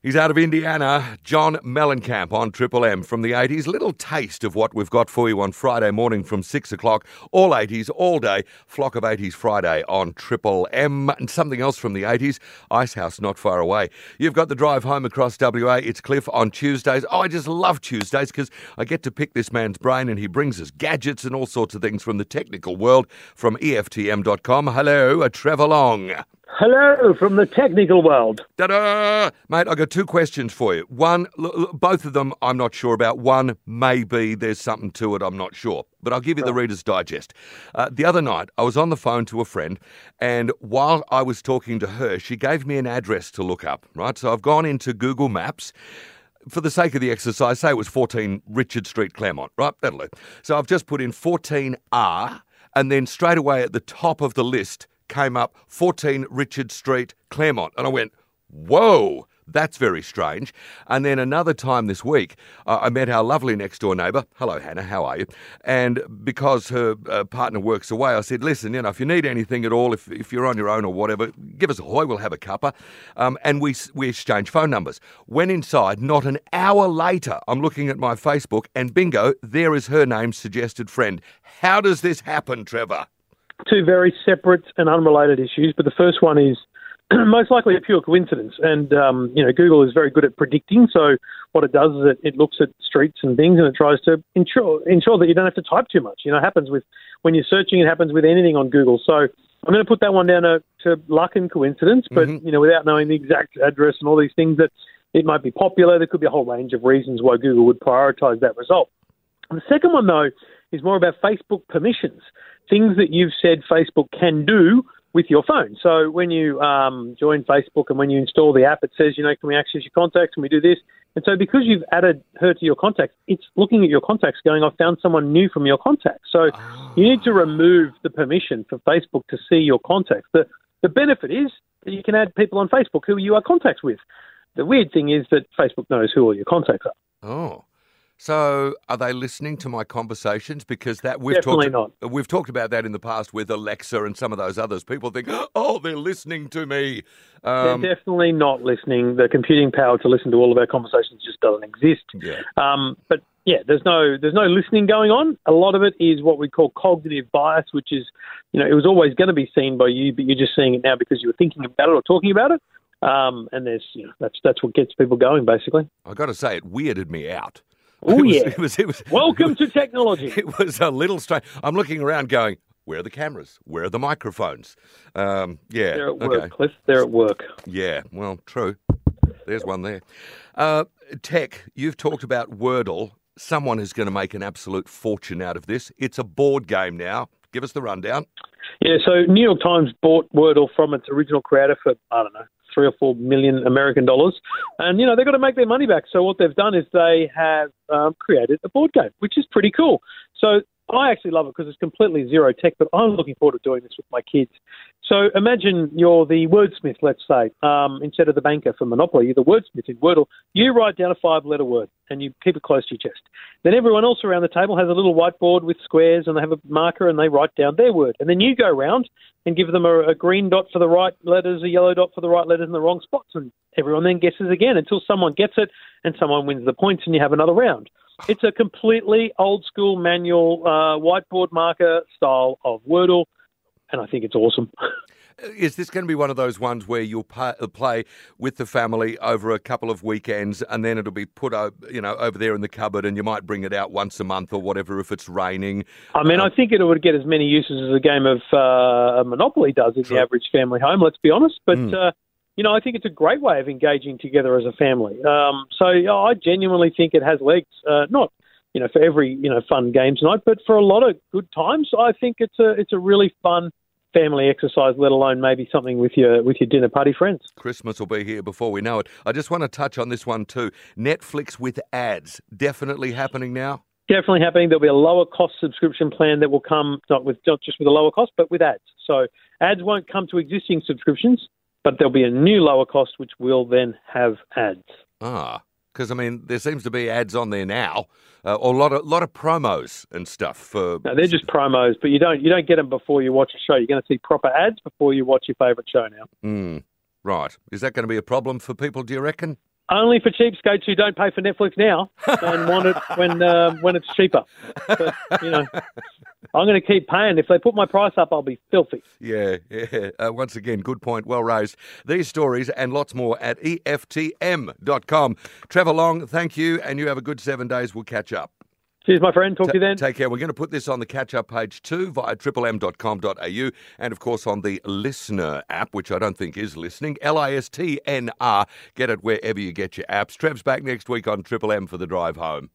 He's out of Indiana, John Mellencamp on Triple M from the 80s. Little taste of what we've got for you on Friday morning from 6 o'clock. All 80s, all day. Flock of 80s Friday on Triple M. And something else from the 80s, Icehouse not far away. You've got the drive home across WA. It's Cliff on Tuesdays. Oh, I just love Tuesdays because I get to pick this man's brain and he brings us gadgets and all sorts of things from the technical world from EFTM.com. Hello, Trevor Long. Hello from the technical world. Ta-da! Mate, I've got two questions for you. One, l- l- both of them I'm not sure about. One, maybe there's something to it, I'm not sure. But I'll give you the Reader's Digest. Uh, the other night, I was on the phone to a friend, and while I was talking to her, she gave me an address to look up, right? So I've gone into Google Maps. For the sake of the exercise, say it was 14 Richard Street, Claremont, right? That'll do. So I've just put in 14R, and then straight away at the top of the list came up 14 Richard Street, Claremont. And I went, whoa, that's very strange. And then another time this week, uh, I met our lovely next door neighbour. Hello, Hannah, how are you? And because her uh, partner works away, I said, listen, you know, if you need anything at all, if, if you're on your own or whatever, give us a hoy, we'll have a cuppa. Um, and we, we exchange phone numbers. Went inside, not an hour later, I'm looking at my Facebook, and bingo, there is her name, suggested friend. How does this happen, Trevor? Two very separate and unrelated issues, but the first one is most likely a pure coincidence. And um, you know, Google is very good at predicting. So what it does is it, it looks at streets and things, and it tries to ensure ensure that you don't have to type too much. You know, it happens with when you're searching. It happens with anything on Google. So I'm going to put that one down to, to luck and coincidence, but you know, without knowing the exact address and all these things, that it might be popular. There could be a whole range of reasons why Google would prioritise that result. The second one, though, is more about Facebook permissions, things that you've said Facebook can do with your phone. So when you um, join Facebook and when you install the app, it says, you know, can we access your contacts? Can we do this? And so because you've added her to your contacts, it's looking at your contacts going, I've found someone new from your contacts. So you need to remove the permission for Facebook to see your contacts. The, the benefit is that you can add people on Facebook who you are contacts with. The weird thing is that Facebook knows who all your contacts are. Oh. So are they listening to my conversations? Because that we've Definitely talked we've talked about that in the past with Alexa and some of those others. People think, oh, they're listening to me. Um, They're definitely not listening. The computing power to listen to all of our conversations just doesn't exist. yeah. Um, but yeah, there's no there's no listening going on. A lot of it is what we call cognitive bias, which is you know it was always going to be seen by you, but you're just seeing it now because you were thinking about it or talking about it. Um, and there's you know that's that's what gets people going basically. I got to say, it weirded me out. Oh It was- yeah. it was. It was. Welcome to technology. It was a little strange. I'm looking around, going, where are the cameras? Where are the microphones? Um, yeah. They're at work, okay. Cliff. They're at work. Yeah. Well, true. There's one there. Uh, Tech, you've talked about Wordle. Someone is going to make an absolute fortune out of this. It's a board game now. Give us the rundown. Yeah, so New York Times bought Wordle from its original creator for, I don't know, three or four million American dollars. And, you know, they've got to make their money back. So what they've done is they have um, created a board game, which is pretty cool. So I actually love it because it's completely zero tech, but I'm looking forward to doing this with my kids. So imagine you're the wordsmith, let's say, um, instead of the banker for Monopoly, you're the wordsmith in Wordle. You write down a five letter word and you keep it close to your chest. Then everyone else around the table has a little whiteboard with squares and they have a marker and they write down their word. And then you go around and give them a, a green dot for the right letters, a yellow dot for the right letters in the wrong spots. And everyone then guesses again until someone gets it and someone wins the points and you have another round. It's a completely old school manual uh, whiteboard marker style of Wordle. And I think it's awesome. Is this going to be one of those ones where you'll uh, play with the family over a couple of weekends, and then it'll be put, you know, over there in the cupboard, and you might bring it out once a month or whatever if it's raining? I mean, I think it would get as many uses as a game of uh, Monopoly does in Sure. the average family home. Let's be honest, but Mm. uh, you know, I think it's a great way of engaging together as a family. Um, so I genuinely think it has legs. Uh, not you know for every you know fun games night, but for a lot of good times, I think it's a it's a really fun family exercise. Let alone maybe something with your with your dinner party friends. Christmas will be here before we know it. I just want to touch on this one too. Netflix with ads definitely happening now. Definitely happening. There'll be a lower cost subscription plan that will come not with not just with a lower cost, but with ads. So ads won't come to existing subscriptions, but there'll be a new lower cost which will then have ads. Ah, because I mean, there seems to be ads on there now, uh, or a lot of lot of promos and stuff for. No, they're just promos, but you don't you don't get them before you watch a show. You're going to see proper ads before you watch your favourite show now. Mm, right. Is that going to be a problem for people? Do you reckon? Only for cheapskates who don't pay for Netflix now and want it when uh, when it's cheaper. But, you know, I'm going to keep paying. If they put my price up, I'll be filthy. Yeah, yeah. Uh, once again, good point, well raised. These stories and lots more at EFTM.com. Trevor Long, thank you, and you have a good seven days. We'll catch up. Cheers, my friend. Talk to you then. Take care. We're going to put this on the catch up page too via triplem.com.au and, of course, on the listener app, which I don't think is listening. L I S T N R. Get it wherever you get your apps. Trev's back next week on Triple M for the drive home.